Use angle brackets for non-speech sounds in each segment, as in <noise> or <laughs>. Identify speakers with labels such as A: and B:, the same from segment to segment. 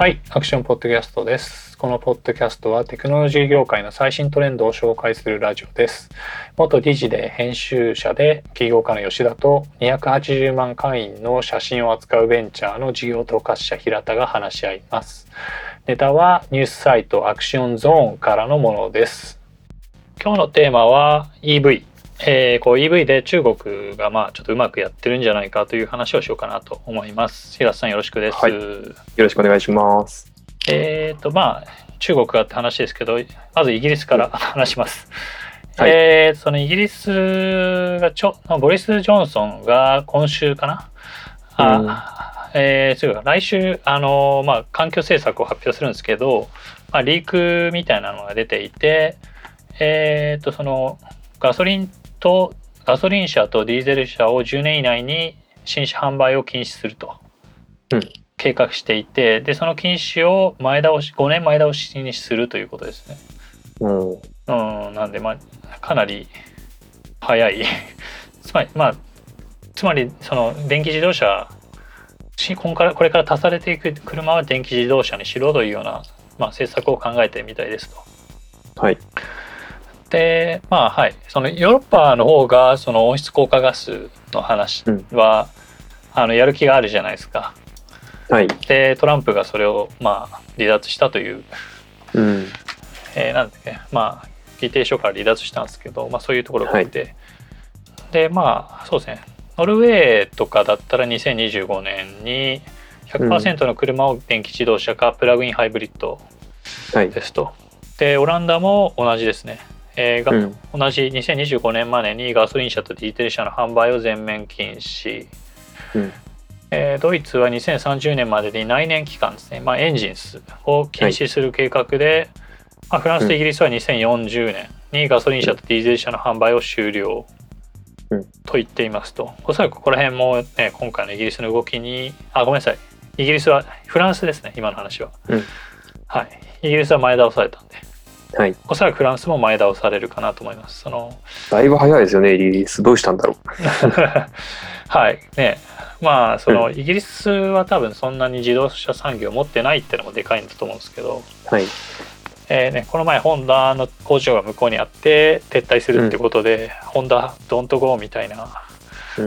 A: はい、アクションポッドキャストです。このポッドキャストはテクノロジー業界の最新トレンドを紹介するラジオです。元理事で編集者で起業家の吉田と280万会員の写真を扱うベンチャーの事業統括者平田が話し合います。ネタはニュースサイトアクションゾーンからのものです。今日のテーマは EV。えー、こう EV で中国がまあちょっとうまくやってるんじゃないかという話をしようかなと思います。平田さんよろしくです。
B: はいよろしくお願いします。
A: えーとまあ中国がって話ですけどまずイギリスから話します。
B: はい
A: えーそのイギリスがちょボリス・ジョンソンが今週かな、あえー、うか来週あの、まあ、環境政策を発表するんですけど、まあ、リークみたいなのが出ていて、えー、とそのガソリンとガソリン車とディーゼル車を10年以内に新車販売を禁止すると。
B: うん
A: 計画していてでその禁止を前倒し5年前倒しにするということですね。
B: うん。
A: うん、なんでまあかなり早い <laughs> つまりまあつまりその電気自動車しこれからこれから足されていく車は電気自動車にしろというような、まあ、政策を考えてみたいですと。
B: はい。
A: でまあはいそのヨーロッパの方がその温室効果ガスの話は、あのやる気があるじゃないですか。
B: はい。
A: でトランプがそれをまあ離脱したという
B: うん。
A: えーなんだっけまあ議定書から離脱したんですけど、まあ、そういうところがあって、でまあそうですねノルウェーとかだったら2025年に100%の車を電気自動車かプラグインハイブリッド
B: はい。
A: ですと。でオランダも同じですね。えーが
B: うん。
A: 同じ2025年までにガソリン車とディーゼル車の販売を全面禁止、
B: うん。
A: えードイツは2030年までに内燃機関ですね、まあ、エンジンスを禁止する計画で、まあ、フランスとイギリスは2040年にガソリン車とディーゼル車の販売を終了
B: うん。
A: と言っていますと。おそらくここら辺も、ね、今回のイギリスの動きにあごめんなさい。イギリスはフランスですね今の話は、
B: うん。
A: はい。イギリスは前倒されたんで
B: はい。
A: おそらくフランスも前倒されるかなと思いますその
B: だいぶ早いですよね、リリース。どうしたんだろ <laughs>
A: はいねまあその、イギリスは多分そんなに自動車産業を持ってないってのもでかいんだと思うんですけど、
B: う。はい。
A: えーね、この前ホンダの工場が向こうにあって撤退するってことで、ホンダドントゴーみたいな
B: うん。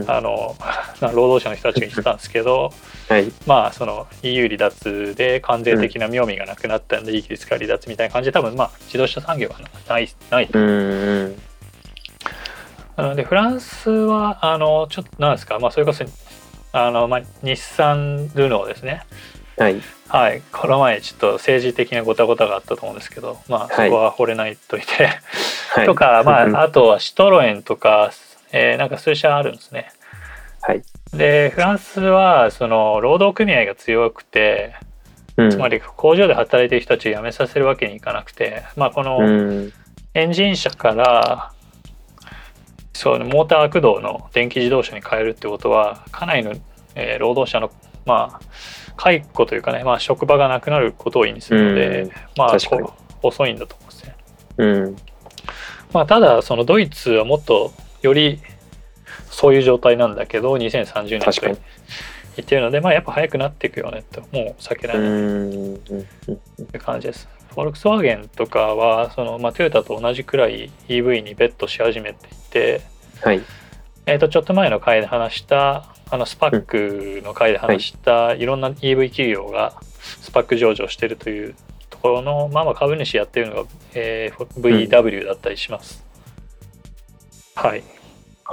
A: あの労働者の人たちが言ってたんですけど <laughs>
B: はい。
A: まあその EU 離脱で関税的な妙味がなくなったんで、イギリスから離脱みたいな感じで多分まあ自動車産業がないない
B: うん。
A: なのでフランスはあのちょっとなんですか、まあ、それこそあの、まあ、日産ルノーですね
B: はい。
A: はいこの前ちょっと政治的なごたごたがあったと思うんですけどまあそ
B: はい
A: こは惚れないといて、
B: はい。
A: とかま
B: うん
A: ああとはシトロエンとか、えーなんかそういう車あるんですね
B: はい。
A: でフランスはその労働組合が強くて
B: うん。
A: つまり工場で働いてる人たちを辞めさせるわけにいかなくてまあこの、
B: うん。
A: エンジン車からそうねモーター駆動の電気自動車に変えるってことはかなりの、えー労働者のまあ解雇というかね、まあ、職場がなくなることを意味するので、
B: うん
A: まあ
B: 確かに
A: こう遅いんだと思うんですね。
B: うん。
A: まあ、ただそのドイツはもっとよりそういう状態なんだけど2030年と
B: 確かに。
A: 言ってるので、まあ、やっぱ早くなっていくよねと。もう避けら
B: う
A: れない。
B: ん。
A: って感じです。フォルクスワーゲンとかはその、まあ、トヨタと同じくらい EV にベットし始めていて、
B: はい。
A: えー、とちょっと前の回で話したあのスパックの回で話した、い、ろん。な EV 企業がスパック上場してるというところの、まあ、まあ株主やってるのが、えー VW だったりします。はい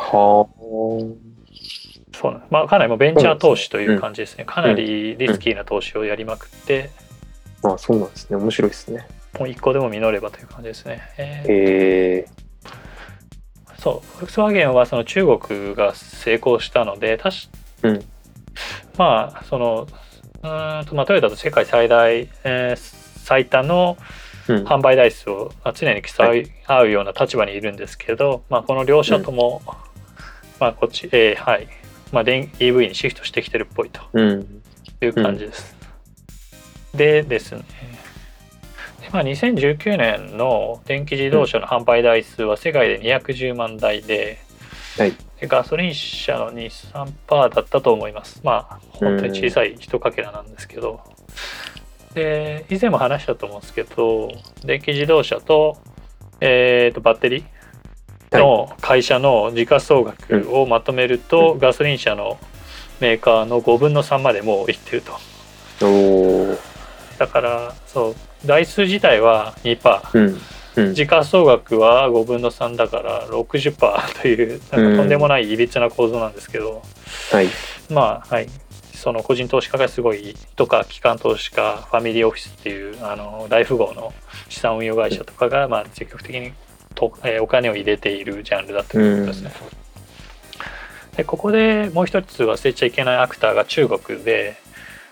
B: は
A: そうなんまあ、かなりもうベンチャー投資という感じですね。かなりリスキーな投資をやりまくって、
B: あ。まあ、そうなんですね。面白いですね。
A: もう一個でも実ればという感じですね。えー
B: へえ。
A: そう、フォルクスワーゲンはその中国が成功したので、たし
B: うん。
A: まあ、その、うーんと、まあ、トヨタと世界最大、えー最多の
B: うん。
A: 販売台数をまあ常に競い合うような立場にいるんですけど、まあ、この両社とも、まあ、こっち、えーはい、まあ、電 EV にシフトしてきてるっぽいと
B: うん。
A: いう感じです。でですね、でまあ、2019年の電気自動車の販売台数は世界で210万台で、
B: はい
A: でガソリン車の23%だったと思います。まあ本当に小さい一かけらなんですけど、で以前も話したと思うんですけど電気自動車と,、えー、とバッテリーの会社の時価総額をまとめると、
B: うん。
A: ガソリン車のメーカーの5分の3までもういってると。だからそう台数自体は2%
B: うん。うん。
A: 時価総額は5分の3だから60% <laughs> というなんかとんでもないいびつな構造なんですけど、
B: はい。
A: まあはい。その個人投資家がすごいとか機関投資家ファミリーオフィスっていうあの大富豪の資産運用会社とかが、まあ、積極的にと、えーお金を入れているジャンルだということですね。でここでもう一つ忘れちゃいけないアクターが中国で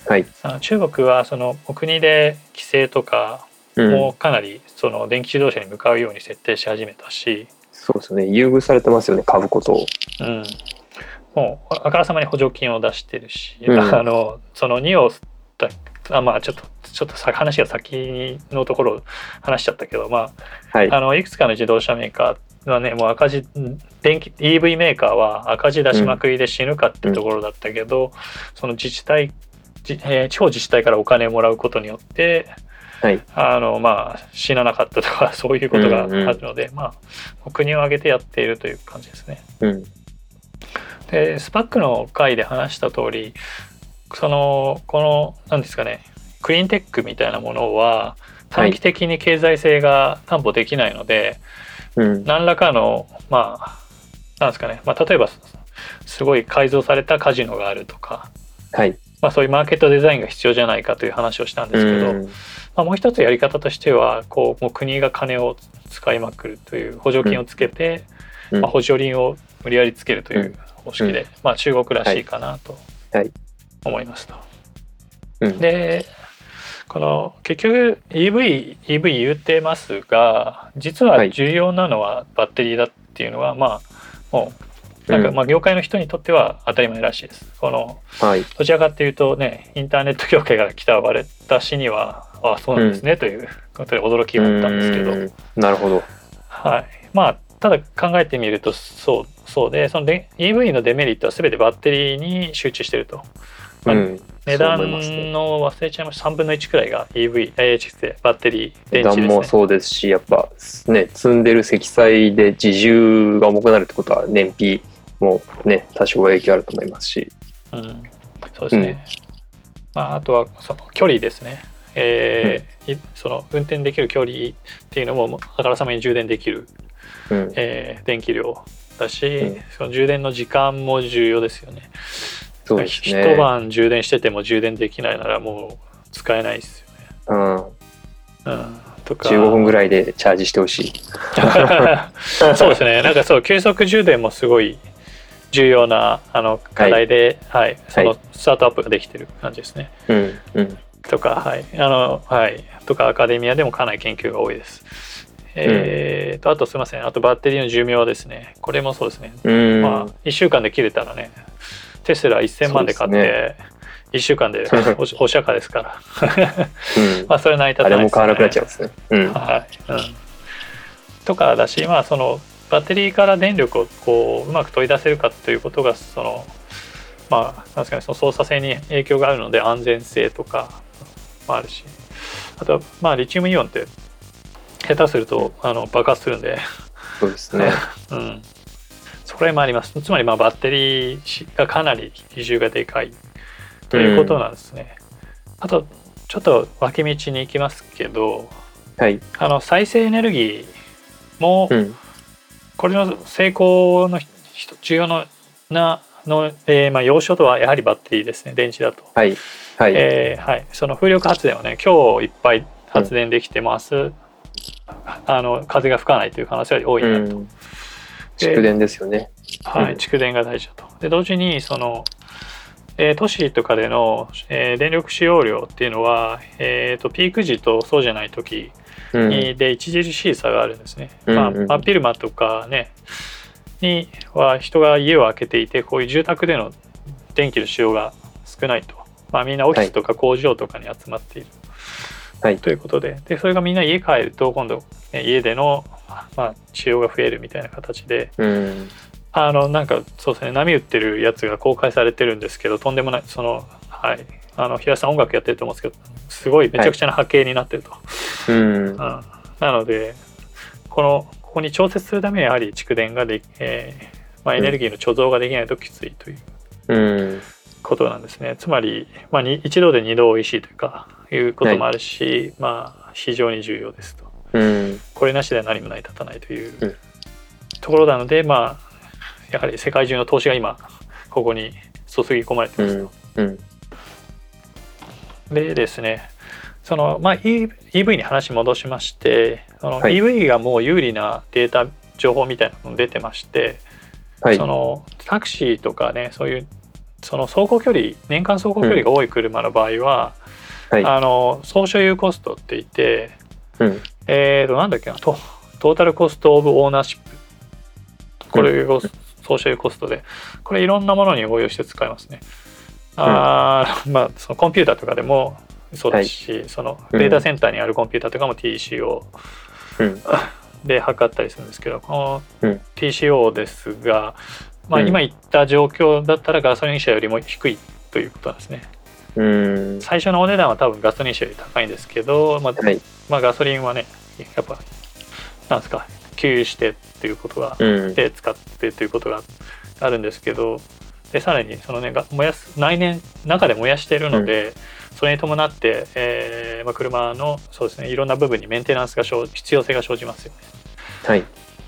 B: はい。
A: 中国はそのお国で規制とか
B: うん。
A: もかなりその電気自動車に向かうように設定し始めたし、
B: そうですね。優遇されてますよね、株ことを。
A: うん、もうあからさまに補助金を出してるし、
B: うん <laughs>
A: あのその2をだあまあちょっとちょっとさ話が先のところを話しちゃったけど、ま
B: はい
A: あ、。あのいくつかの自動車メーカーはねもう赤字電気 EV メーカーは赤字出しまくりで死ぬかってところだったけど、その自治体、じえー地方自治体からお金をもらうことによって
B: はい。
A: あのまあ死ななかったとか <laughs> そういうことがあるので、まあ国を挙げてやっているという感じですね。
B: うん。
A: でスパックの回で話した通りそのこの何ですかねクリーンテックみたいなものは短期的に経済性が担保できないので、
B: うん。
A: 何らかのまあなんですかね、まあ、例えばすごい改造されたカジノがあるとか、
B: はい。
A: まあ、そういうマーケットデザインが必要じゃないかという話をしたんですけど、
B: うん。
A: まあ、もう一つやり方としてはこうもう国が金を使いまくるという補助金をつけて、
B: うん。
A: まあ、補助輪を無理やりつけるという方式で、
B: うん。
A: まあ、中国らしいかなと。
B: はい
A: 思いました。
B: うん
A: でこの結局 EV, EV 言ってますが実は重要なのはバッテリーだっていうのは、まあもうなんか
B: うん
A: まあ業界の人にとっては当たり前らしいです。この
B: はい。
A: どちらかっていうとねインターネット業界から来た私にはあそうなんですね、ということで驚きがあったんですけど、
B: うんなるほど。
A: はい、まあただ考えてみるとそうそうでそので EV のデメリットは全てバッテリーに集中してると。まあ
B: うん。
A: 値段の忘れちゃいました3分の1くらいが EV、えー、バッテリー電
B: 値段も
A: 池ですね。
B: そうですし、やっぱね、積んでる積載で自重が重くなるってことは燃費もね、多少は影響あると思いますし。
A: うん、そうですね。まあ、あとはその距離ですね。えーいその運転できる距離っていうのもあからさまに充電できる、
B: うん。
A: えー電気量だし、
B: うん
A: その充電の時間も重要ですよね。
B: そうです
A: 一
B: ね。
A: 晩充電してても充電できないならもう使えないですよね。
B: うん。
A: うん、とか
B: 15分ぐらいでチャージしてほしい。<laughs>
A: そうですね。なんかそう、急速充電もすごい重要なあの課題で、はい、そのスタートアップができてる感じですね。
B: うん。うん。
A: とか、はい、あの、はい、とかアカデミアでもかなり研究が多いです。えーと、あとすみません、あとバッテリーの寿命ですね。これもそうですね。
B: うん。
A: まあ、1週間で切れたらね、テスラ1000万で買って、1週間でお <laughs> お釈迦ですから。
B: うん。<laughs>
A: まあ、それ成り立た
B: あれ
A: ないですよね。
B: も買わなくなっちゃうんですね。うん。
A: はい。うん、とかだし、まあ、そのバッテリーから電力をこううまく取り出せるかということがそのまあなんですかねその操作性に影響があるので安全性とかもあるし。あとはまあリチウムイオンって下手するとあの爆発するんで、
B: そうですね。<laughs>
A: うん、それもありますつまりまあバッテリーがかなり比重がでかいということなんですね。あとちょっと脇道に行きますけど
B: はい。
A: あの再生エネルギーも、
B: うん。
A: これの成功の重要ななの、えーまあ、要所とはやはりバッテリーですね電池だと、
B: はい。はい。
A: えーはい、その風力発電をね今日いっぱい発電できても、明日あの風が吹かないという可能性が多いなと、
B: うん。蓄電ですよね。
A: はい、
B: うん。
A: 蓄電が大事だと。で同時にその、えー都市とかでの、えー電力使用量っていうのは、えー、とピーク時とそうじゃない時
B: うん。
A: にで著しい差があるんですね。
B: うん
A: まあ、
B: うん
A: 真っ昼間とかねには人が家を開けていてこういう住宅での電気の使用が少ないと、まあ、みんなオフィスとか工場とかに集まっている、
B: はい。
A: ということで。でそれがみんな家帰ると今度、ね家での、まあ、使用が増えるみたいな形で
B: うん。
A: あのなんかそうですね波打ってるやつが公開されてるんですけどとんでもないそのはい、あの平井さん音楽やってると思うんですけどすごいめちゃくちゃな波形になってると、
B: うん。
A: うん、なのでこのここに調節するためにやはり蓄電ができ、えーまあ、エネルギーの貯蔵ができないときついという
B: うん。
A: ことなんですね。つまり、まあ、に一度で二度おいしいというかいうこともあるし、まあ非常に重要ですと
B: うん。
A: これなしでは何も成り立たないという
B: うん
A: ところなので、まあやはり世界中の投資が今ここに注ぎ込まれてますと。
B: うん。
A: でですねその、まあ、E- EV に話戻しましてその
B: はい
A: EV がもう有利なデータ情報みたいなの出てまして、
B: はい
A: そ。のタクシーとかねそういうその走行距離年間走行距離が多い車の場合は、
B: はい。
A: あの総所有コストって言って
B: うん。
A: えーとなんだっけなトトータルコストオブオーナーシップこれが総所有コストでこれいろんなものに応用して使えますね。あー <laughs> まあそのコンピューターとかでもそうですし、その
B: うん
A: データセンターにあるコンピューターとかも TCO
B: うん。
A: で測ったりするんですけどこの
B: うん
A: TCO ですが、まあ、
B: うん
A: 今言った状況だったらガソリン車よりも低いということなんですね。
B: うん。
A: 最初のお値段は多分ガソリン車より高いんですけど、まあ
B: はい。
A: まあ、ガソリンはねやっぱなんですか給油してっていうことが
B: うん。
A: で使ってということがあるんですけどでさらにそのねが燃やす内燃中で燃やしているので、それに伴って、えーまあ、車のそうですねいろんな部分にメンテナンスが生必要性が生じますよね。
B: はい。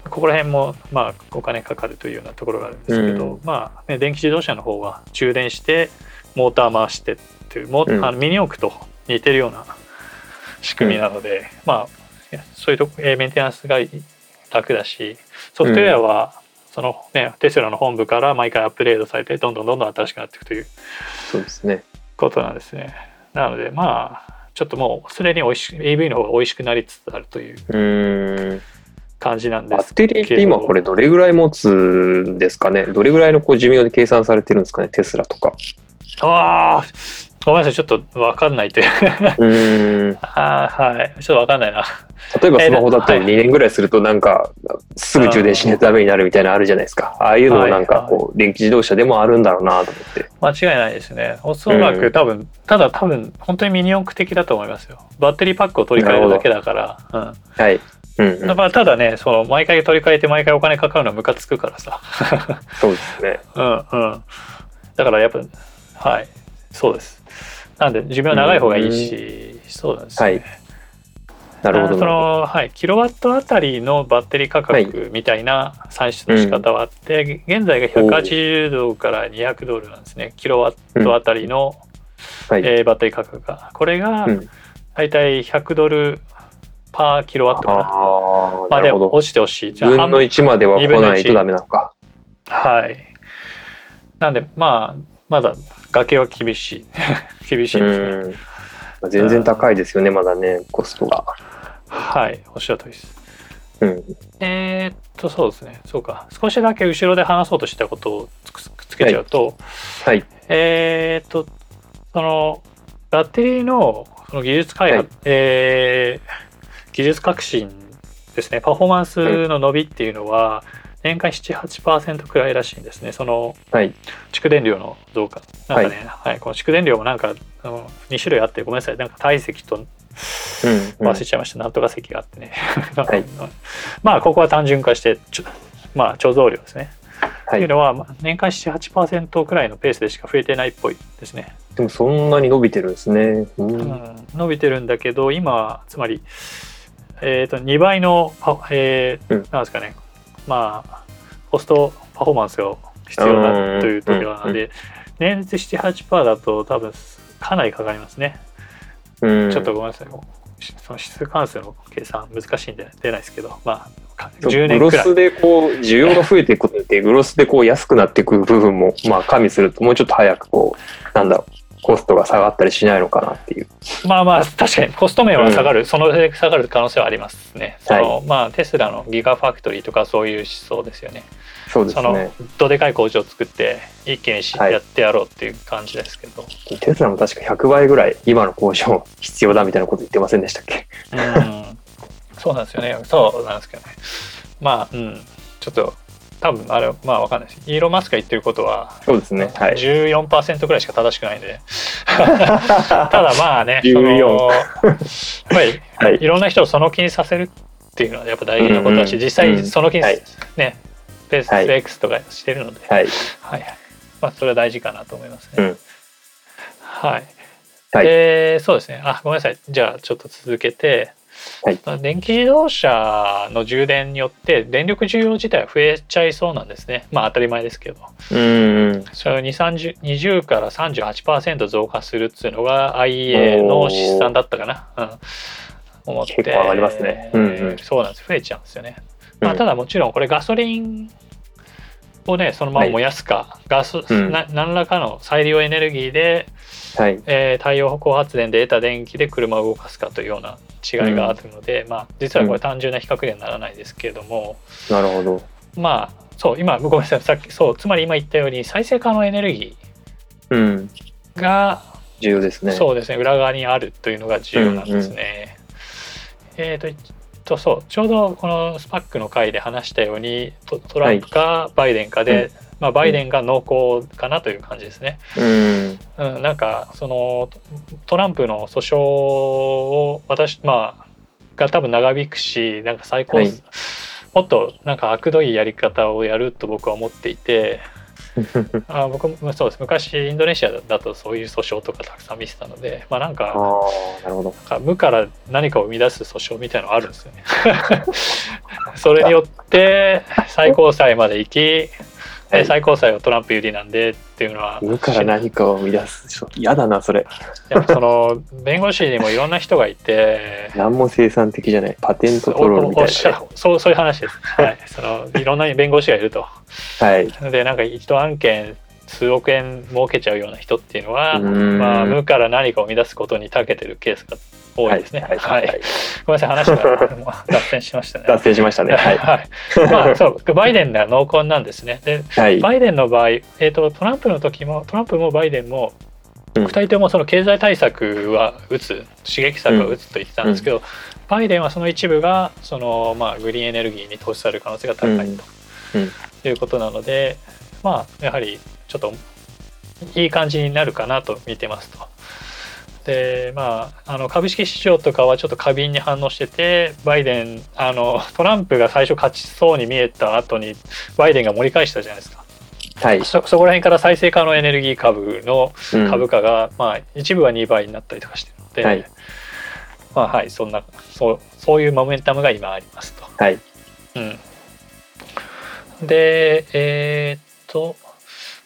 A: ここら辺もまあお金かかるというようなところがあるんですけど、
B: うん
A: まあ、ね、電気自動車の方は充電してモーター回してっていうモー
B: うん
A: あのミニ四駆と似てるような仕組みなので、まあいやそういうとこ、えーメンテナンスが楽だしソフトウェアはその、ね、テスラの本部から毎回アップデートされてどんどんどんどん新しくなっていくという
B: そうですね。
A: ことなんですね。なのでまあちょっともうすでに美味し EV の方が美味しくなりつつあるという
B: うん。
A: 感じなんです
B: バッテリーって今これどれぐらい持つんですかね？どれぐらいのこう寿命で計算されてるんですかね？テスラとか。
A: ああごめんなさいちょっと分かんないという。
B: うん。<laughs>
A: あーはい。ちょっと分かんないな。
B: 例えばスマホだと
A: えー
B: 2年ぐらいするとなんかすぐ充電しないとダメになるみたいなのあるじゃないですか。ああいうのもなんかこう電気自動車でもあるんだろうなと思って。
A: 間違いないですね。おそら
B: うん。
A: く多分、ただ多分本当にミニ四駆的だと思いますよ。バッテリーパックを取り替えるだけだから。うん。
B: はい。うん、うん。
A: だからただねその毎回取り替えて毎回お金かかるのはムカつくからさ。
B: そうですね。<laughs>
A: うんうん。だからやっぱはい。そうですなんで寿命長い方がいいし、そうなんですよね、
B: はい。なるほど
A: そ。の、はい、キロワットあたりのバッテリー価格みたいな算出の仕方はあって、現在が180ドルから200ドルなんですね。キロワットあたりの、
B: はい。
A: えーバッテリー価格が。これが
B: うん。
A: 大体100ドルパーキロワットかな。
B: ああ、
A: まあで
B: なるほど。
A: 落ちてほしい。じゃあ
B: 分の
A: 半分
B: 1までは来ないとダメなのか。
A: はい。なんでまあまだ崖は厳しい。<laughs> 厳しいですね、
B: 全然高いですよね、まだね、コストが。
A: はいおっしゃる通りです。
B: うん。
A: えーっとそうですね。そうか。少しだけ後ろで話そうとしたことをつくくっつけちゃうと、
B: はい。
A: えーっとそのバッテリーのその技術開発、
B: はい。
A: えー技術革新ですね。パフォーマンスの伸びっていうのは年間78%くらいらしいんですね。その
B: はい。
A: 蓄電量の増加。なんかね、はい。この蓄電量もなんかあの2種類あってごめんなさい。なんか体積と
B: うん。うん。
A: 忘れちゃいました、なんとか積があってね、<laughs>
B: はい。
A: まあここは単純化してちょまあ貯蔵量ですね、
B: はい。
A: っていうのはまあ年間78%くらいのペースでしか増えてないっぽいですね、
B: でもそんなに伸びてるんですね。う。
A: うん。ん、伸びてるんだけど今つまり、えー、と2倍のパ、えー
B: うん。
A: なんですかねまあコストパフォーマンスが必要だという時はなんで、年率78%だと多分かなりかかりますね
B: うん。
A: ちょっとごめんなさい。その指数関数の計算難しいんで出ないですけど、まあ、か
B: そう
A: 10年くらい。
B: グロスでこう、需要が増えていくことによって、グロスでこう安くなっていく部分も、まあ加味すると、もうちょっと早くこう、なんだろう、コストが下がったりしないのかなっていう。
A: まあまあ、確かにコスト面は下がる、そので下がる可能性はありますね。そのまあ、テスラのギガファクトリーとかそういう思想ですよね。
B: そうです
A: その
B: ね。
A: どでかい工場を作って一気にし、
B: はい
A: やってやろうっていう感じですけど。
B: テスラも確か100倍ぐらい今の工場必要だみたいなこと言ってませんでしたっけ？
A: うん、そうなんですよね。そうなんですけどね。まあ、うん、ちょっと多分あれまあわかんない。ですイーロン・マスクが言ってることは
B: そうですね。はい。
A: 14%ぐらいしか正しくないんで。<laughs> ただまあねその
B: 14
A: やっぱり
B: はい。
A: いろんな人をその気にさせるっていうのはやっぱ大事なことだし、
B: うんうん。
A: 実際その気に、
B: はい。
A: ねベース
B: はい
A: X とかしてるので、
B: はい。
A: はいはい。まあ、それは大事かなと思いますね。
B: うん。
A: はい、
B: はい。
A: でそうですね。あごめんなさい。じゃあちょっと続けて、
B: はい。
A: 電気自動車の充電によって電力需要自体は増えちゃいそうなんですね。まあ当たり前ですけど。
B: うん。
A: それを2 30 20から38%増加するっていうのが IEA の試算だったかな、うん、思って。
B: 結構上がりますね。うんうん。
A: そうなんです。増えちゃうんですよね。まあ、
B: うん
A: ただもちろんこれガソリンをねそのまま燃やすか、ガス、
B: うん。
A: な何らかの再利用エネルギーで、
B: はい。
A: えー太陽光発電で得た電気で車を動かすかというような違いがあるので、まあ実はこれ単純な比較にはならないですけれども、
B: なるほど。
A: まあそう今ごめんなさいさっきそうつまり今言ったように再生可能エネルギ
B: うん。
A: ーが、
B: 重要ですね。
A: そうですね裏側にあるというのが重要なんですね。えっ、ととそうちょうどこのスパックの回で話したようにトトランプかバイデンかで、
B: うん
A: まあ、バイデンが濃厚かなという感じですね。
B: うん。
A: うん、なんかそのトトランプの訴訟を私まあが多分長引くしなんか最高、
B: はい
A: もっとなんか悪どいやり方をやると僕は思っていてあ僕もそうです昔インドネシアだとそういう訴訟とかたくさん見てたのでまあなん
B: あ
A: か
B: あ、なるほど。
A: なんか無から何かを生み出す訴訟みたいなのあるんですよね。<laughs> それによって最高裁まで行き、
B: はい
A: 最高裁はトランプ有利なんでっていうのは
B: 無から何かを生み出す。嫌だな、それ。
A: やっぱその弁護士にもいろんな人がいて
B: 何も生産的じゃない。パテント
A: お
B: 取ろうみたい
A: おっしゃ
B: な、
A: そうそういう話です。はい、そのいろんな弁護士がいると。
B: ね。はい。
A: でなんか一案件数億円儲けちゃうような人っていうのは、
B: うん
A: まあ、無から何かを生み出すことに長けてるケースが多いですね。
B: はい。
A: はい
B: はい。
A: ごめんなさい話が脱線しましたね。
B: 脱線しましたね。はい。
A: はい、まあそうバイデンが濃厚なんですね。で
B: はい。
A: バイデンの場合、えー、とトランプの時もトランプもバイデンも
B: うん
A: 2人ともその経済対策は打つ刺激策は打つと言ってたんですけど、バイデンはその一部がその、まあ、グリーンエネルギーに投資される可能性が高いと、
B: うんうん
A: いうことなのでまあやはりちょっといい感じになるかなと見てますと。でまあ、あの株式市場とかはちょっと過敏に反応しててバイデンあのトランプが最初勝ちそうに見えた後にバイデンが盛り返したじゃないですか
B: はい。
A: そそこら辺から再生可能エネルギー株の
B: うん
A: 株価が、まあ、一部は2倍になったりとかしてるので、
B: はい
A: まあはいそんなそうそういうモメンタムが今ありますと。
B: はい。
A: うん、でえーっと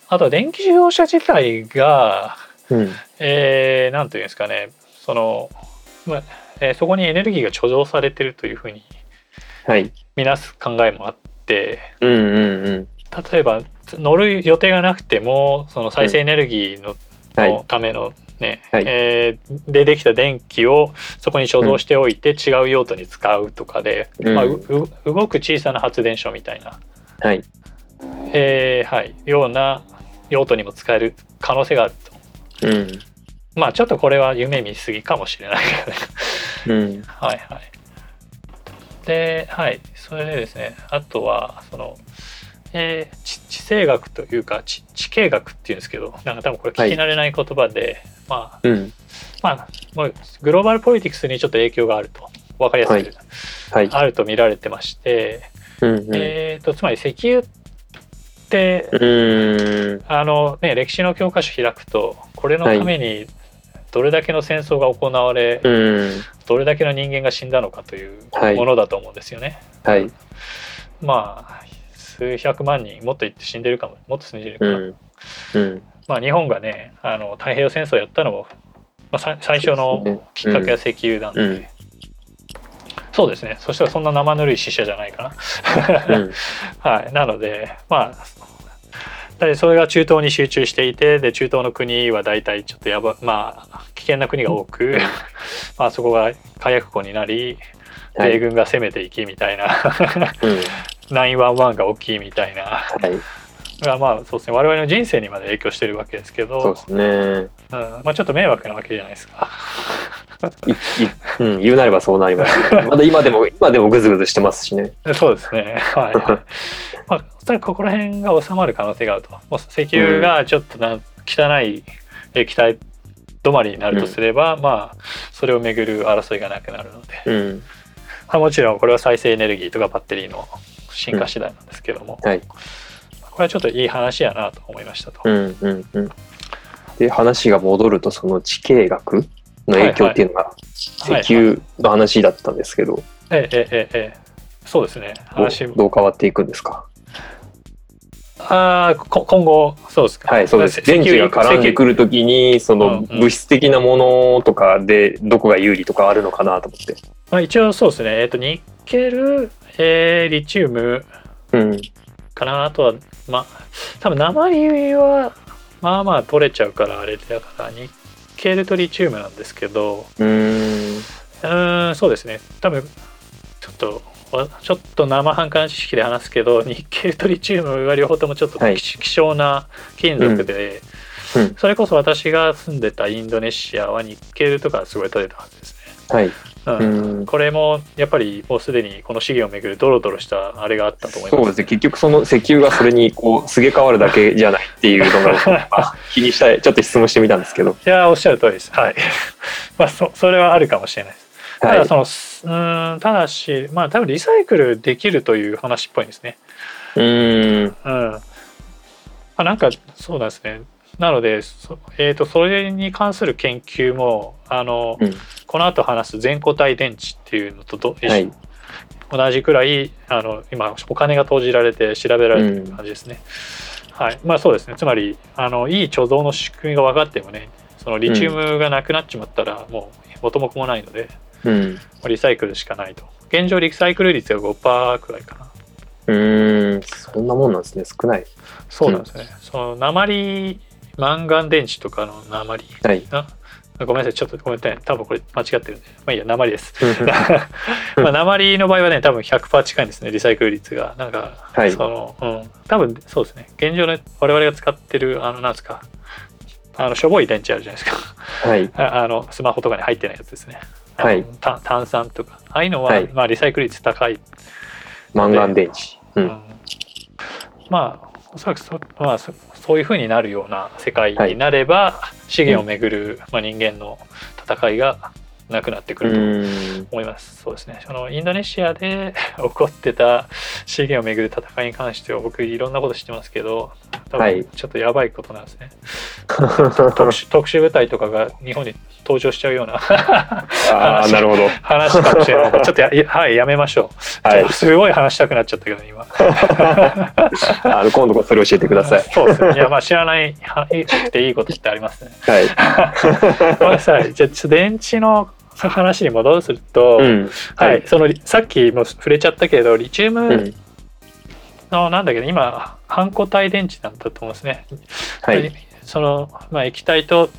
A: あと電気自動車自体が
B: うん。
A: えーなんというんですかねその、まあえーそこにエネルギーが貯蔵されてるというふうに
B: はい。
A: 見なす考えもあって
B: うんうんうん。
A: 例えば乗る予定がなくてもその再生エネルギーの,、
B: はい。
A: ためのね、
B: はい
A: えーでできた電気をそこに貯蔵しておいて違う用途に使うとかで、
B: うん
A: まあ、うう動く小さな発電所みたいな、
B: はい。
A: えーはい、ような用途にも使える可能性があると。
B: うん。
A: まあちょっとこれは夢見すぎかもしれないけどね。
B: うん。
A: はいはい。で、はい、それでですね、あとは、その、えー地地政学というか地地形学っていうんですけどなんか多分これ聞き慣れない言葉で、まあ
B: うん。
A: まあもうグローバルポリティクスにちょっと影響があると分かりやすく、
B: はいはい。
A: あると見られてまして、
B: うんうん。
A: えー、とつまり石油って。あの、ね、歴史の教科書開くとこれのためにどれだけの戦争が行われ、
B: うん。
A: どれだけの人間が死んだのかという
B: はい
A: ものだと思うんですよね。
B: はい。
A: まあ数百万人もっと言って死んでるかももっと死んでるか
B: う
A: な、
B: ん。うん。
A: まあ日本がねあの太平洋戦争やったのも、まあ、さ最初のきっかけは石油なんで、
B: うん
A: そうですねそしたらそんな生ぬるい死者じゃないか
B: う
A: な、
B: ん。<laughs>
A: はいなのでまあだってそれが中東に集中していてで中東の国は大体ちょっとやばまあ危険な国が多く、<laughs> まあそこが火薬庫になり
B: はい
A: 米軍が攻めていきみたいな
B: うん。
A: 911が大きいみたいな
B: はい。
A: がまあそうですね我々の人生にまで影響してるわけですけど
B: そうですね。
A: うんまあ、ちょっと迷惑なわけじゃないですか。
B: うん、言うなればそうなります。<laughs> まだ今でも、今でもグズグズしてますしね。
A: そうですね。はい。<laughs> まあ、おそらくここら辺が収まる可能性があると。もう石油がちょっとな汚い液体止まりになるとすれば、まあそれをめぐる争いがなくなるので、
B: うん。
A: まあ、もちろんこれは再生エネルギーとかバッテリーの進化次第なんですけども、
B: はい。
A: これはちょっといい話やなと思いましたと。
B: うんうんうん。で、話が戻ると、その地形学の影響っていうのが、石油の話だったんですけど、
A: ええええええ。そうですね。
B: どう
A: 話
B: どう変わっていくんですか？
A: ああこ今後そうですか。
B: はい、そうです。電池が絡んでくるときに、その
A: うんうん。
B: 物質的なものとかで、どこが有利とかあるのかなと思って。
A: まあ、一応そうですね。えっ、とニッケル、えーリチウム
B: うん。
A: かな。あとはまあ多分鉛はまあまあ取れちゃうからあれだからニッケルとリチウムなんですけど
B: うーん。
A: うーんそうですね多分ちょっとわちょっと生半可な知識で話すけどニッケルとリチウムは両方ともちょっと
B: はい
A: 希希少な金属で、
B: うんうん
A: それこそ私が住んでたインドネシアはニッケルとかすごい取れたはずですね。
B: はい。
A: うん
B: うん
A: これもやっぱりもうすでにこの資源をめぐるドロドロしたあれがあったと思います。
B: そうですね。結局その石油がそれにこう、すげ替わるだけじゃないっていうのが、<laughs> まあ気にしたい、ちょっと質問してみたんですけど。
A: いやーおっしゃる通りです。はい。<laughs> まあそそれはあるかもしれないです。た
B: はい。
A: だその、うーんただしまあ多分リサイクルできるという話っぽいんですね。
B: うーん。
A: うん。まあ、なんかそうなんですね。なのでそ,、えー、とそれに関する研究もあの、
B: うん
A: この後話す全固体電池っていうのとど、
B: はい
A: 同じくらいあの今お金が投じられて調べられてる感じですね。はい、まあそうですね。つまりあのいい貯蔵の仕組みが分かってもね、そのリチウムがなくなっちまったらもう元も子もないので、
B: うん。
A: リサイクルしかないと。現状リサイクル率が5%くらいかな。
B: うーん。そんなもんなんですね。少ない。
A: そうなんですね。その鉛マンガン電池とかの鉛？
B: はい。
A: あごめんなさいちょっとごめんなさい。多分これ間違ってるんで。まあいいや鉛です。<laughs> まあ鉛の場合はね多分100%近いんですねリサイクル率が。なんか、
B: はい。
A: そのうん。多分そうですね。現状の我々が使ってるあのなんですかあのしょぼい電池あるじゃないですか。
B: はい。<laughs>
A: ああのスマホとかに入ってないやつですね。
B: はい。
A: 炭酸とか。ああいうのは、
B: はい。
A: まあ、リサイクル率高い。
B: マンガン電池。う。
A: うんん。まあおそらくそ,、まあ、そそういうふうになるような世界になれば、資源をめぐる、まあ、人間の戦いがなくなってく
B: う
A: ると。思います。そうですね。そのインドネシアで <laughs> 起こってた資源をめぐる戦いに関しては僕いろんなこと知ってますけど、多
B: はい
A: 分ちょっとやばいことなんですね。<laughs> 特殊特殊部隊とかが日本に登場しちゃうような <laughs>
B: ああ、なるほど。
A: 話かもしれない。ちょっとやいはいやめましょう。
B: はい
A: すごい話したくなっちゃったけど今。
B: あの、今度それ教えてください。
A: そうですね。いやまあ知らないはていいことってありますね。
B: はい。
A: ごめんなさい。じゃあちょっと電池の話に戻すと、
B: うん。
A: はい、。そのさっきも触れちゃったけどリチウ
B: う
A: ム
B: ん。
A: のなんだけど今半固体電池なんだと思うんですね。
B: はい。
A: そのまあ液体と、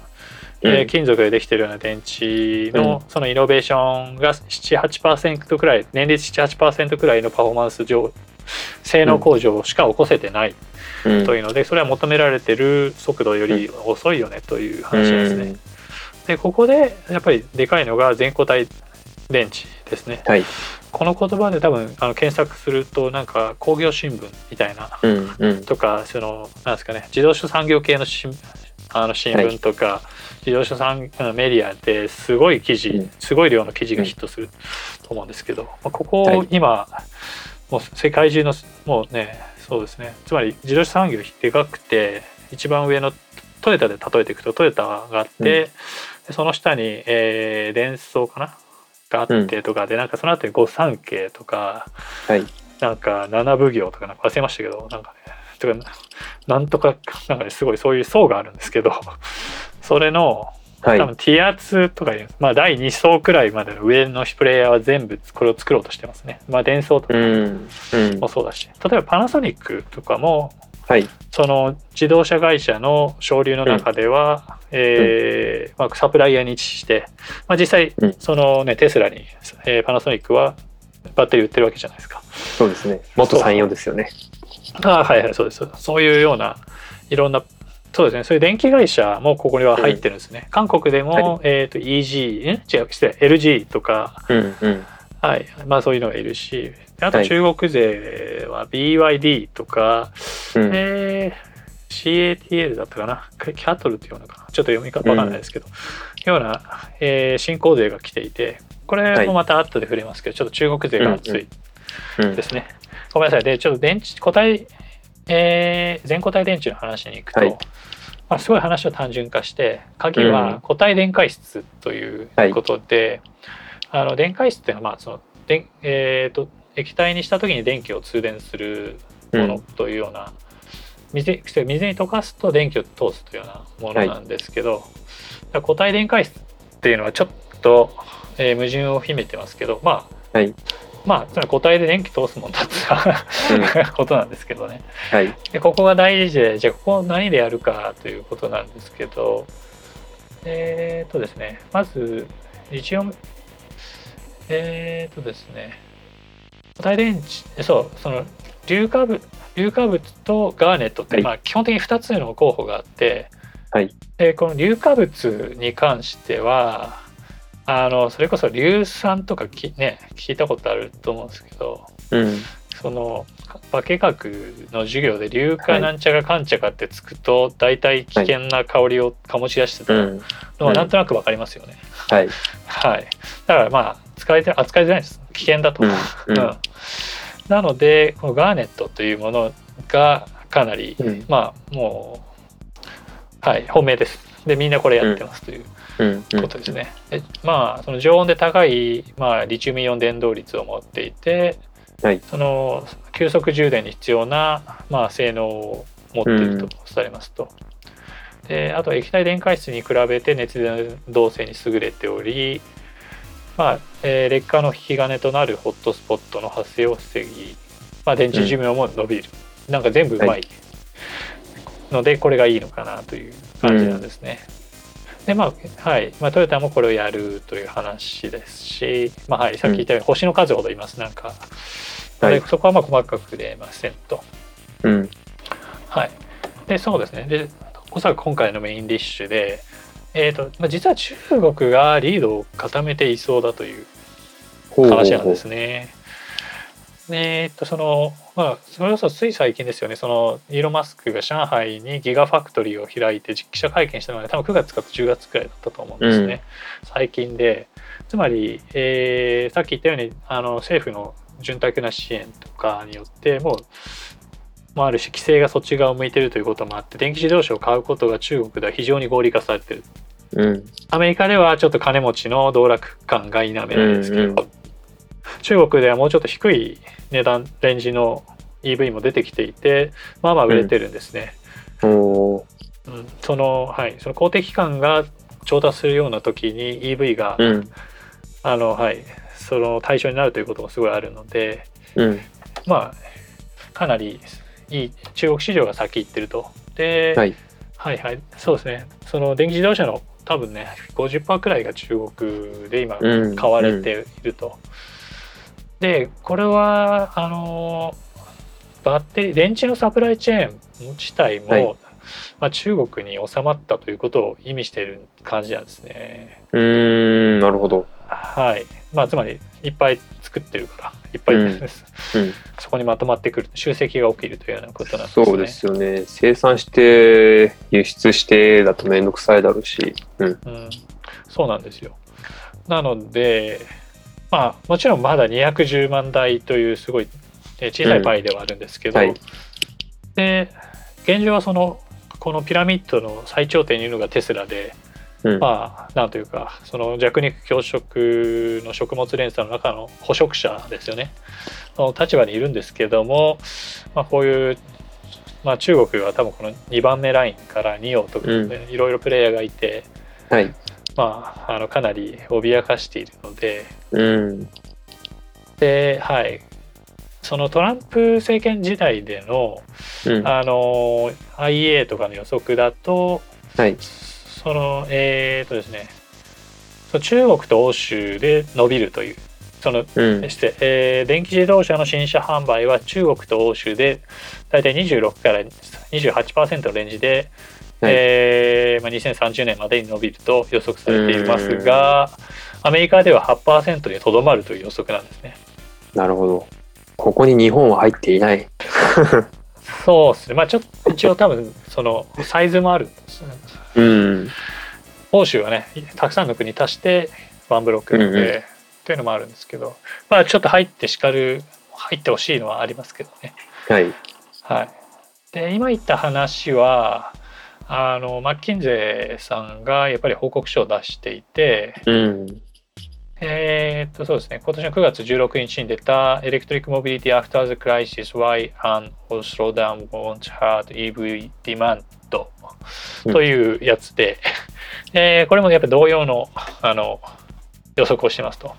A: えー
B: うん
A: 金属でできてるような電池の、そのイノベーションが78%くらい年率78%くらいのパフォーマンス上性能向上しか起こせてない
B: うん
A: というので、それは求められてる速度より遅いよねという話ですね。でここでやっぱりでかいのが全固体電池ですね。
B: はい。
A: この言葉で多分あの検索するとなんか工業新聞みたいな
B: うん。うん。
A: とかそのなんですかね自動車産業系の新あの新聞とか、自動車産メディアですごい記事、
B: うん
A: すごい量の記事がヒットすると思うんですけど、まあ、ここ
B: はい
A: 今、もう世界中のもうねそうですねつまり自動車産業でかくて一番上のトヨタで例えていくとトヨタがあって、
B: うん
A: でその下に、えー、電装かな？があってとかで、なんかその後に御三家とか
B: はい。
A: なんか七奉行とかなんか忘れましたけどなんかねとかなんとかなんかねすごいそういう層があるんですけど <laughs> それの
B: はい
A: 多。分 T アツとかいうまあ第2層くらいまでの上のプレイヤーは全部これを作ろうとしてますね。まあ電装とか
B: うん。うん
A: も。そうだし例えばパナソニックとかも
B: はい。
A: その自動車会社の省流の中では、えーまあ、サプライヤーに位置して、まあ、実際
B: うん。
A: そのねテスラに、えーパナソニックはバッテリー売ってるわけじゃないですか。
B: そうですね。元三四ですよね。
A: あはいはいそうです。そういうようないろんなそうですね。そういう電気会社もここには入ってるんですね、韓国でも、
B: は
A: えー、と EG ん違う失礼。LG とか、
B: うん。うん。
A: はい。まあ、そういうのがいるし。であと
B: はい。
A: 中国勢は BYD とか、
B: うん。
A: えー CATL だったかな？キャトルっていうのかな？ちょっと読み方わかんないですけど、ような、えー新興勢が来ていてこれもまた後で触れますけど、ちょっと中国勢が熱い
B: うん
A: ですね。ごめんなさい。で、ちょっと電池、固体、えー全固体電池の話に行くと、
B: はい。
A: まあ、すごい話を単純化して、鍵は固体電解質ということで、あの電解質っていうのは、まあ、その、でえーと、液体にした時に電気を通電するものというような、水水に溶かすと電気を通すというようなものなんですけど、だから固体電解質っていうのはちょっと、えー矛盾を秘めてますけどまあ、
B: はい。
A: まあつまり固体で電気通すもんだって <laughs> ことなんですけどね。
B: はい。
A: でここが大事でじゃあここを何でやるかということなんですけどえっ、とですねまず一応えっ、とですね固体電池そうその硫化物硫化物とガーネットって、
B: はい
A: まあ、基本的に2つの候補があって、
B: はい
A: でこの硫化物に関してはあのそれこそ硫酸とかき、ね、聞いたことあると思うんですけど
B: うん。
A: その化学の授業で硫化なんちゃかかんちゃかってつくと、大体危険な香りを醸し出してた
B: うん。
A: のはなんとなくわかりますよね。
B: はい。
A: はい、だからまあ使いて扱いづらいです危険だと。
B: うん。う
A: うん
B: ん。
A: なのでこのガーネットというものがかなり、
B: うん
A: まあもうはい本命です。でみんなこれやってますという
B: うん。
A: ことですね。でまあその常温で高い、まあ、リチウムイオン電導率を持っていて、
B: はい
A: その急速充電に必要な、まあ、性能を持っているとされますと。であと液体電解質に比べて熱伝導性に優れており、まあえー劣化の引き金となるホットスポットの発生を防ぎ、まあ、電池寿命も伸びる、なんか全部うまい、
B: はい。
A: のでこれがいいのかなという感じなんですね。でまあはい。まあ、トヨタもこれをやるという話ですし、まあはい、さっき言ったように星の数ほどいます。なんか、
B: はい。
A: でそこはまあ細かく出ませんと。
B: うん。
A: はい、でそうですね。でおそらく今回のメインディッシュで、えーとまあ、実は中国がリードを固めていそうだという話なんですね。でえっとそのまあそれこそつい最近ですよね。そのイーロン・マスクが上海にギガファクトリーを開いて記者会見したのが多分9月か10月くらいだったと思うんですね、
B: うん。
A: 最近で。つまり、えーさっき言ったようにあの政府の潤沢な支援とかによってもうまあ、ある種規制がそっち側を向いてるということもあって電気自動車を買うことが中国では非常に合理化されてる
B: うん。
A: アメリカではちょっと金持ちの道楽感が否めないですけど、
B: うんうん
A: 中国ではもうちょっと低い値段レンジの EV も出てきていてまあまあ売れてるんですね。
B: おー
A: うんそのはいその公的機関が調達するような時に EV が、
B: うん。
A: あのはいその対象になるということもすごいあるので
B: うん。
A: まあかなりいい中国市場が先行ってると。で、
B: はい
A: はいはいそうですねその電気自動車の多分ね50%くらいが中国で今
B: うん。
A: 買われていると。でこれはあのバッテリー電池のサプライチェーン自体も、
B: はい
A: まあ、中国に収まったということを意味している感じなんですね。
B: うーん。なるほど。
A: はいまあ、つまりいっぱい作ってるからいっぱい、
B: うんうん <laughs>
A: そこにまとまってくる集積が起きるというようなことなんですね。
B: そうですよね。生産して、輸出してだとめんどくさいだろうし。うん。
A: うん、そうなんですよ。なので、まあ、もちろんまだ210万台というすごいえー小さいパイではあるんですけど、
B: うんはい
A: で現状はそのこのピラミッドの最頂点にいるのがテスラで、
B: うん。
A: まあなんというかその弱肉強食の食物連鎖の中の捕食者ですよねの立場にいるんですけども、まあ、こういう、まあ、中国は多分この2番目ラインから2王とかいろいろプレイヤーがいて、
B: はい。
A: まあ、あのかなり脅かしているので
B: うん。
A: で、はい、そのトランプ政権時代での
B: うん。
A: あの IEA とかの予測だと
B: はい。
A: そのえー、とですねその中国と欧州で伸びるというその
B: うん。
A: して、えー電気自動車の新車販売は中国と欧州で大体26から28%のレンジで、
B: はい
A: えーまあ、2030年までに伸びると予測されていますがアメリカでは8%にとどまるという予測なんですね。
B: なるほど。ここに日本は入っていない。<laughs>
A: そうですねまあちょっと一応多分そのサイズもあるんですね
B: うん。
A: 欧州はねたくさんの国足してワンブロックなので、
B: うんうん
A: というのもあるんですけどまあちょっと入ってしかる入ってほしいのはありますけどね
B: はい。
A: はいで今言った話はあのマッキンゼーさんがやっぱり報告書を出していて
B: うん。
A: えーっとそうですね今年の9月16日に出た Electric Mobility After the Crisis Why an Slowdown Won't Hurt EV Demand
B: うん
A: というやつで、えーこれもやっぱり同様のあの予測をしてますと。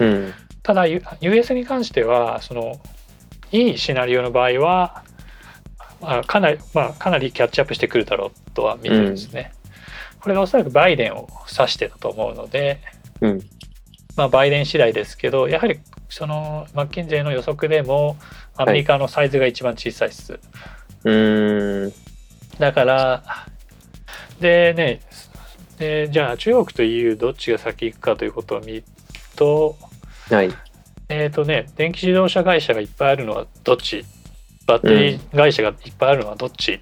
B: うん。
A: ただ US に関してはそのいいシナリオの場合は、まあ、かなり、まあ、かなりキャッチアップしてくるだろうとは見てるんですね。これがおそらくバイデンを指してたと思うので、
B: うん。
A: まあ、バイデン次第ですけどやはりそのマッキンゼーの予測でもアメリカのサイズが一番小さいっす。
B: うん。
A: だからでねでじゃあ中国と EU どっちが先行くかということを見ると
B: はい。
A: えっ、とね電気自動車会社がいっぱいあるのはどっち？バッテリー会社がいっぱいあるのはどっち、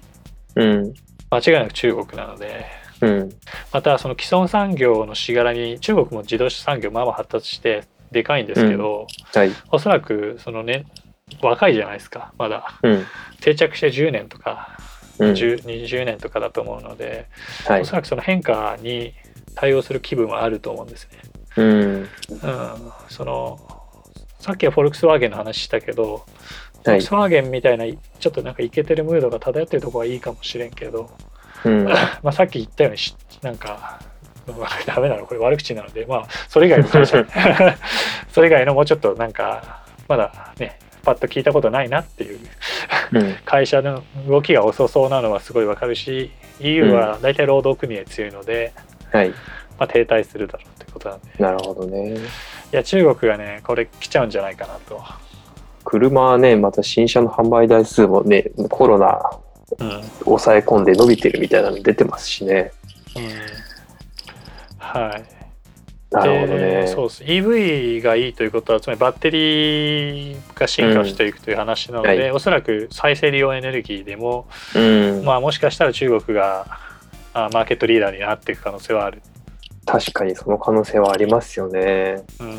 B: うん。
A: 間違いなく中国なので
B: うん。
A: またその既存産業のしがらに中国も自動車産業まあまあ発達してでかいんですけど、
B: はい。
A: おそらくそのね若いじゃないですかまだ
B: うん。
A: 定着して10年とか
B: うん。
A: 10 20年とかだと思うので、
B: はい
A: お。そらくその変化に対応する気分はあると思うんですね。
B: うん。
A: うん、そのさっきはフォルクスワーゲンの話したけど、フォ
B: はい
A: ルクス。ワーゲンみたいなちょっとなんかイケてるムードが漂ってるとこはいいかもしれんけど、
B: うん。<laughs>
A: まあさっき言ったようにしなんかダメなのこれ悪口なのでまあそれ以外の会社 <laughs> それ以外のもうちょっとなんかまだねパッと聞いたことないなっていう
B: うん。
A: 会社の動きが遅そうなのはすごいわかるし EU は大体労働組合強いので、
B: はい。
A: まあ、停滞するだろうってことなんでい
B: なるほどね。
A: や中国がねこれ来ちゃうんじゃないかなと。
B: 車はね、また新車の販売台数もね、コロナ
A: うん
B: 抑え込んで伸びてるみたいなの出てますしね。
A: うんはい、
B: なるほどね。
A: でそうです EV がいいということはつまりバッテリーが進化していくという話なので、
B: うんはい
A: おそらく再生利用エネルギーでも、
B: うん。
A: まあ、もしかしたら中国があマーケットリーダーになっていく可能性はある。
B: 確かにその可能性はありますよね。
A: うんはい、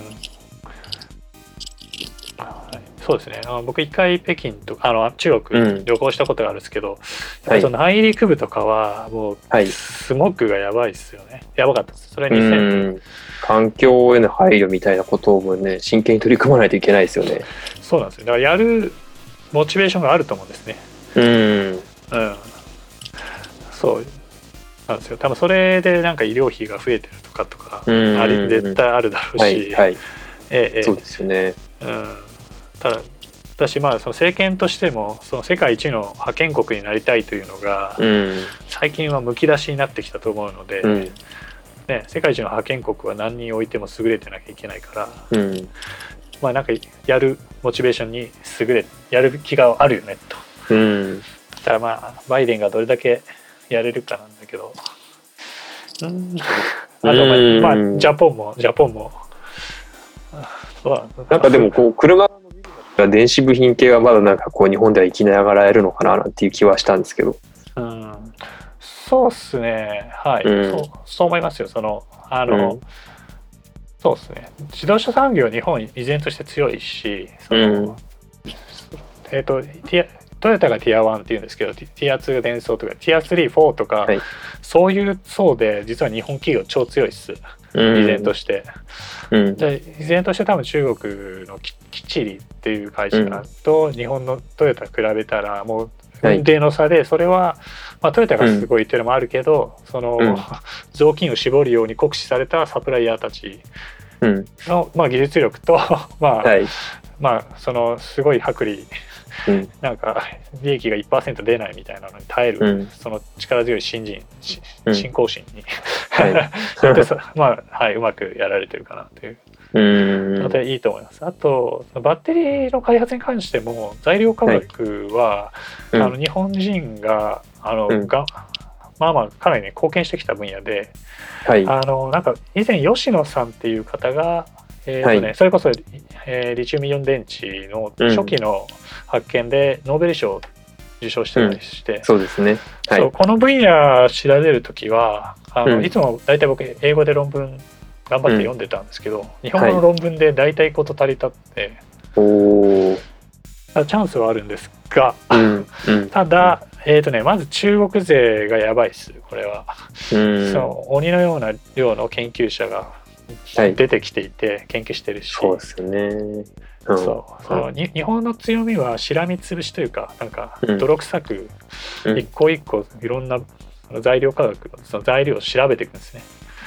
A: そうですね。あの僕一回北京とあの中
B: うん。
A: 国旅行したことがあるんですけど、やっぱりその内陸部とかはもう
B: はい。
A: スモッグがやばいですよね。やばかったです。それ
B: う
A: 2000、
B: ん。環境への配慮みたいなこともね、真剣に取り組まないといけないですよね。
A: そうなんですよ。だからやるモチベーションがあると思うんですね。
B: うん。
A: うん。そうなんですよ。多分それでなんか医療費が増えてるとかとか、
B: うん。
A: あり絶対あるだろうし、
B: はい。
A: ええ。
B: そうですよね。
A: うん、ただ私まあその政権としてもその世界一の覇権国になりたいというのが
B: うん。
A: 最近はむき出しになってきたと思うので、
B: うん。
A: ね、世界一の覇権国は何人置いても優れてなきゃいけないから
B: うん。
A: まあなんかやるモチベーションに優れやる気があるよねと。
B: うん。
A: だからまあバイデンがどれだけやれるかなんだけど。うんあとまあ
B: うん
A: まあジャポンもジャポンも。あそうだ
B: なんかでもこう、車が電子部品系はまだなんかこう、日本では生きながらえるのかななんていう気はしたんですけど。
A: うん。そうっすね。はい、
B: うん。
A: そうそう思いますよ。そのあの、
B: うん。
A: そうっすね。自動車産業日本依然として強いしその、
B: うん。
A: えっ、とティアトヨタがティア1っていうんですけどティア2が電装とかティア34とか、
B: はい。
A: そういう層で実は日本企業超強いっす。
B: うん
A: 依然として、
B: うん。
A: で依然として多分中国のキキチリっていう会社と日本のトヨタ比べたらもう
B: はい
A: 運転の差でそれは、まあ、トヨタがすごいっていうのもあるけど、その、
B: うん
A: 雑巾を絞るように酷使されたサプライヤーたち
B: うん。
A: の、まあ、技術力と、<laughs> まあ
B: はい。
A: まあそのすごい薄利
B: うん。
A: なんか利益が1%出ないみたいなのに耐える、
B: うん
A: その力強い新人し
B: うん
A: 信仰心に、
B: はい <laughs>
A: それでさまあはい、うまくやられてるかなという
B: うん。
A: のでいいと思います。あとバッテリーの開発に関しても材料価格は、
B: うん
A: あの日本人があの、
B: うん
A: がまあまあかなりね貢献してきた分野で
B: はい。
A: あのなんか以前吉野さんっていう方がえーとね
B: はい
A: それこそ、えーリチウムイオン電池の初期の発見でノーベル賞を受賞してたりして、
B: そうですね。はい
A: そうこの分野調べるときはあの、
B: うん
A: いつも大体僕英語で論文頑張って読んでたんですけど、日本語の論文で大体こと足りたって、
B: おー。
A: チャンスはあるんですが
B: うん。うん。<laughs>
A: ただ、えーとね、まず中国勢がやばいですこれは、
B: うん。
A: そう鬼のような量の研究者が
B: はい
A: 出てきていて研究してるし、
B: そうですよね。うん。
A: そうそのに日本の強みはしらみつぶしというかなんか
B: うん
A: 泥臭く
B: うん
A: 一個一個いろんな材料科学のその材料を調べていくんですね。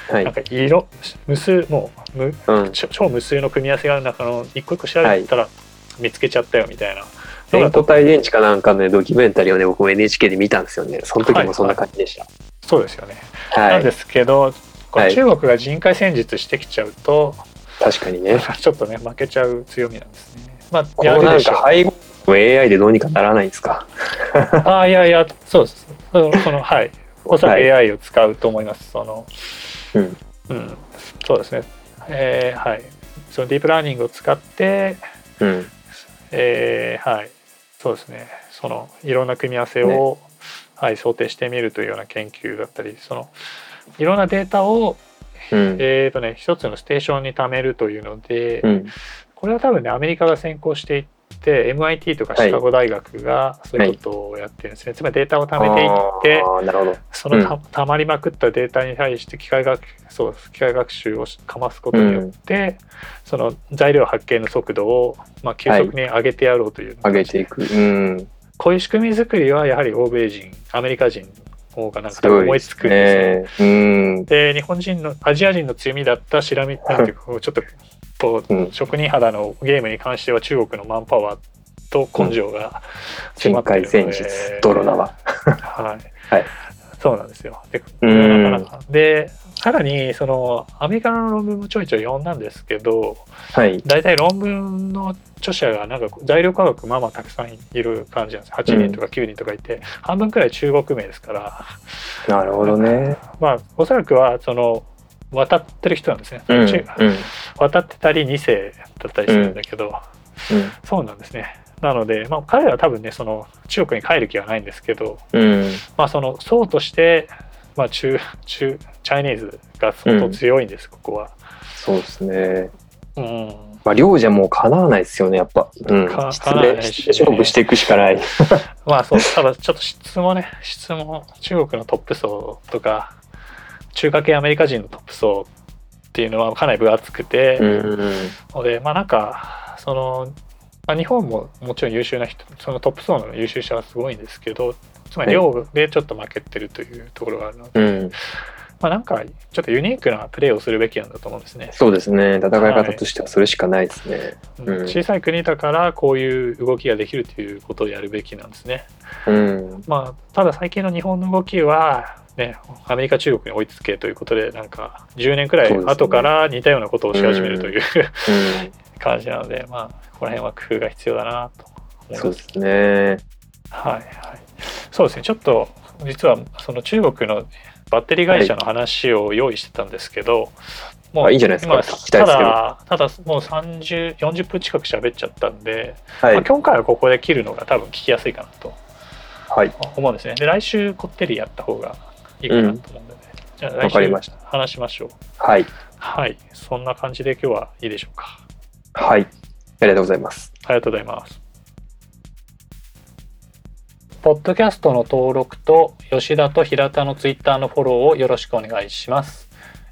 B: はい
A: なん。か色無数もう無
B: うん。
A: 超超無数の組み合わせがある中の一個一個調べたら見つけちゃったよみたいなの
B: 全
A: が
B: 固体電池かなんかのねドキュメンタリーをね、僕も NHK で見たんですよね。その時もそんな感じでした。
A: そうですよね。
B: はい。
A: なんですけどこ
B: はい
A: の中国が人海戦術してきちゃうと、
B: 確かにね。<laughs>
A: ちょっとね負けちゃう強みなんですね。まあ
B: このなん
A: やるでしょう。
B: か配合 AI でどうにかならないんですか？<laughs>
A: ああいやいやそうです。そのそのはいおそらく
B: はい
A: AI を使うと思います。その
B: うん。
A: うんそうですね。えーはいそのディープラーニングを使って
B: うん。
A: えーはいそうですねそのいろんな組み合わせを、はい、想定してみるというような研究だったりそのいろんなデータを、
B: うん。
A: えーとね、一つのステーションに貯めるというので、
B: うん。
A: これは多分ねアメリカが先行していって MIT とかシカゴ大学がそういうことをやってるんですね、つまりデータを貯めていって。そのた,、たまりまくったデータに対して機械学そう機械学習をかますことによって、その材料発見の速度を、まあ、急速に上げてやろうという、
B: 上げていく。うん。
A: こういう仕組み作りはやはり欧米人アメリカ人の方がなんか思いつくんですよ。
B: すね。うん。
A: で日本人のアジア人の強みだったしらみなんていうかちょっとこう、
B: うん
A: 職人肌のゲームに関しては中国のマンパワーと根性が
B: 深海
A: 迫ってるので
B: 戦術、泥縄。
A: はい、
B: はい
A: そうなんですよ。で
B: うん
A: なかなかでさらにそのアメリカの論文もちょいちょい読んだんですけど
B: はい。
A: 大体論文の著者がなんか材料科学まあまあたくさんいる感じなんです8人とか9人とかいて、半分くらい中国名ですから
B: なるほどね。
A: まあおそらくはその渡ってる人なんですね、
B: うん。
A: 渡ってたり2世だったりするんだけど、
B: うん。
A: そうなんですねなので、まあ、彼らは多分ねその中国に帰る気はないんですけど、
B: うん。
A: まあ、その層として、まあ、中中チャイニーズが相当強いんです、ここは。
B: そうですね。
A: うん、
B: まあ、量じゃもうかなわないですよね、やっぱ。うん
A: か。
B: 質
A: 叶わない
B: で、
A: し
B: 質で勝負していくしかない。<laughs>
A: まあそうただちょっと質もね質も中国のトップ層とか中華系アメリカ人のトップ層っていうのはかなり分厚くて、
B: うん。
A: のでまあなんかその、まあ、日本ももちろん優秀な人そのトップ層の優秀者はすごいんですけどつまり量でちょっと負けてるというところがあるので、
B: うん。
A: まあなんかちょっとユニークなプレーをするべきなんだと思うんですね。
B: そうですね。戦い方としてはそれしかないですね。
A: うん
B: うん
A: 小さい国だからこういう動きができるということをやるべきなんですね。
B: うん。
A: まあただ最近の日本の動きはねアメリカ中国に追いつけということでなんか10年くらい後から似たようなことをし始めるという、
B: うん。
A: 感じなのでまあここら辺は工夫が必要だなと思います。
B: そうですね。
A: はいはい。そうですね。ちょっと実はその中国のバッテリー会社の話を用意してたんですけど、も
B: あいいんじゃないですかた
A: だただもう30 40分近く喋っちゃったんで、
B: はい。
A: まあ、今回はここで切るのが多分聞きやすいかなと
B: はい。
A: 思うんですね。で来週こってりやった方がいいかなと思うんでね。じゃあ
B: わ
A: 来週
B: かりました
A: 話しましょう。
B: はい。
A: はい。そんな感じで今日はいいでしょうか。
B: はい。ありがとうございます。
A: ありがとうございます。ポッドキャストの登録と吉田と平田のツイッターのフォローをよろしくお願いします。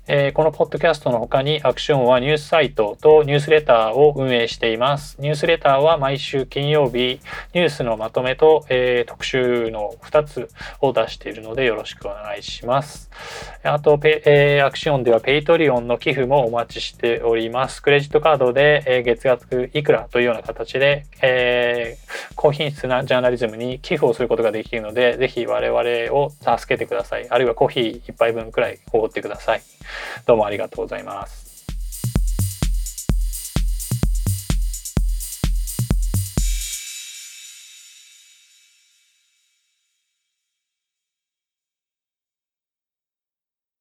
A: えーこのポッドキャストの他にアクションはニュースサイトとニュースレターを運営しています。ニュースレターは毎週金曜日ニュースのまとめと、えー特集の2つを出しているのでよろしくお願いします。あとペ、えーアクションでは Patreon の寄付もお待ちしております。クレジットカードで、えー月額いくらというような形で、えー高品質なジャーナリズムに寄付をすることができるので、ぜひ我々を助けてください。あるいはコーヒー一杯分くらいおごってください。どうもありがとうございます。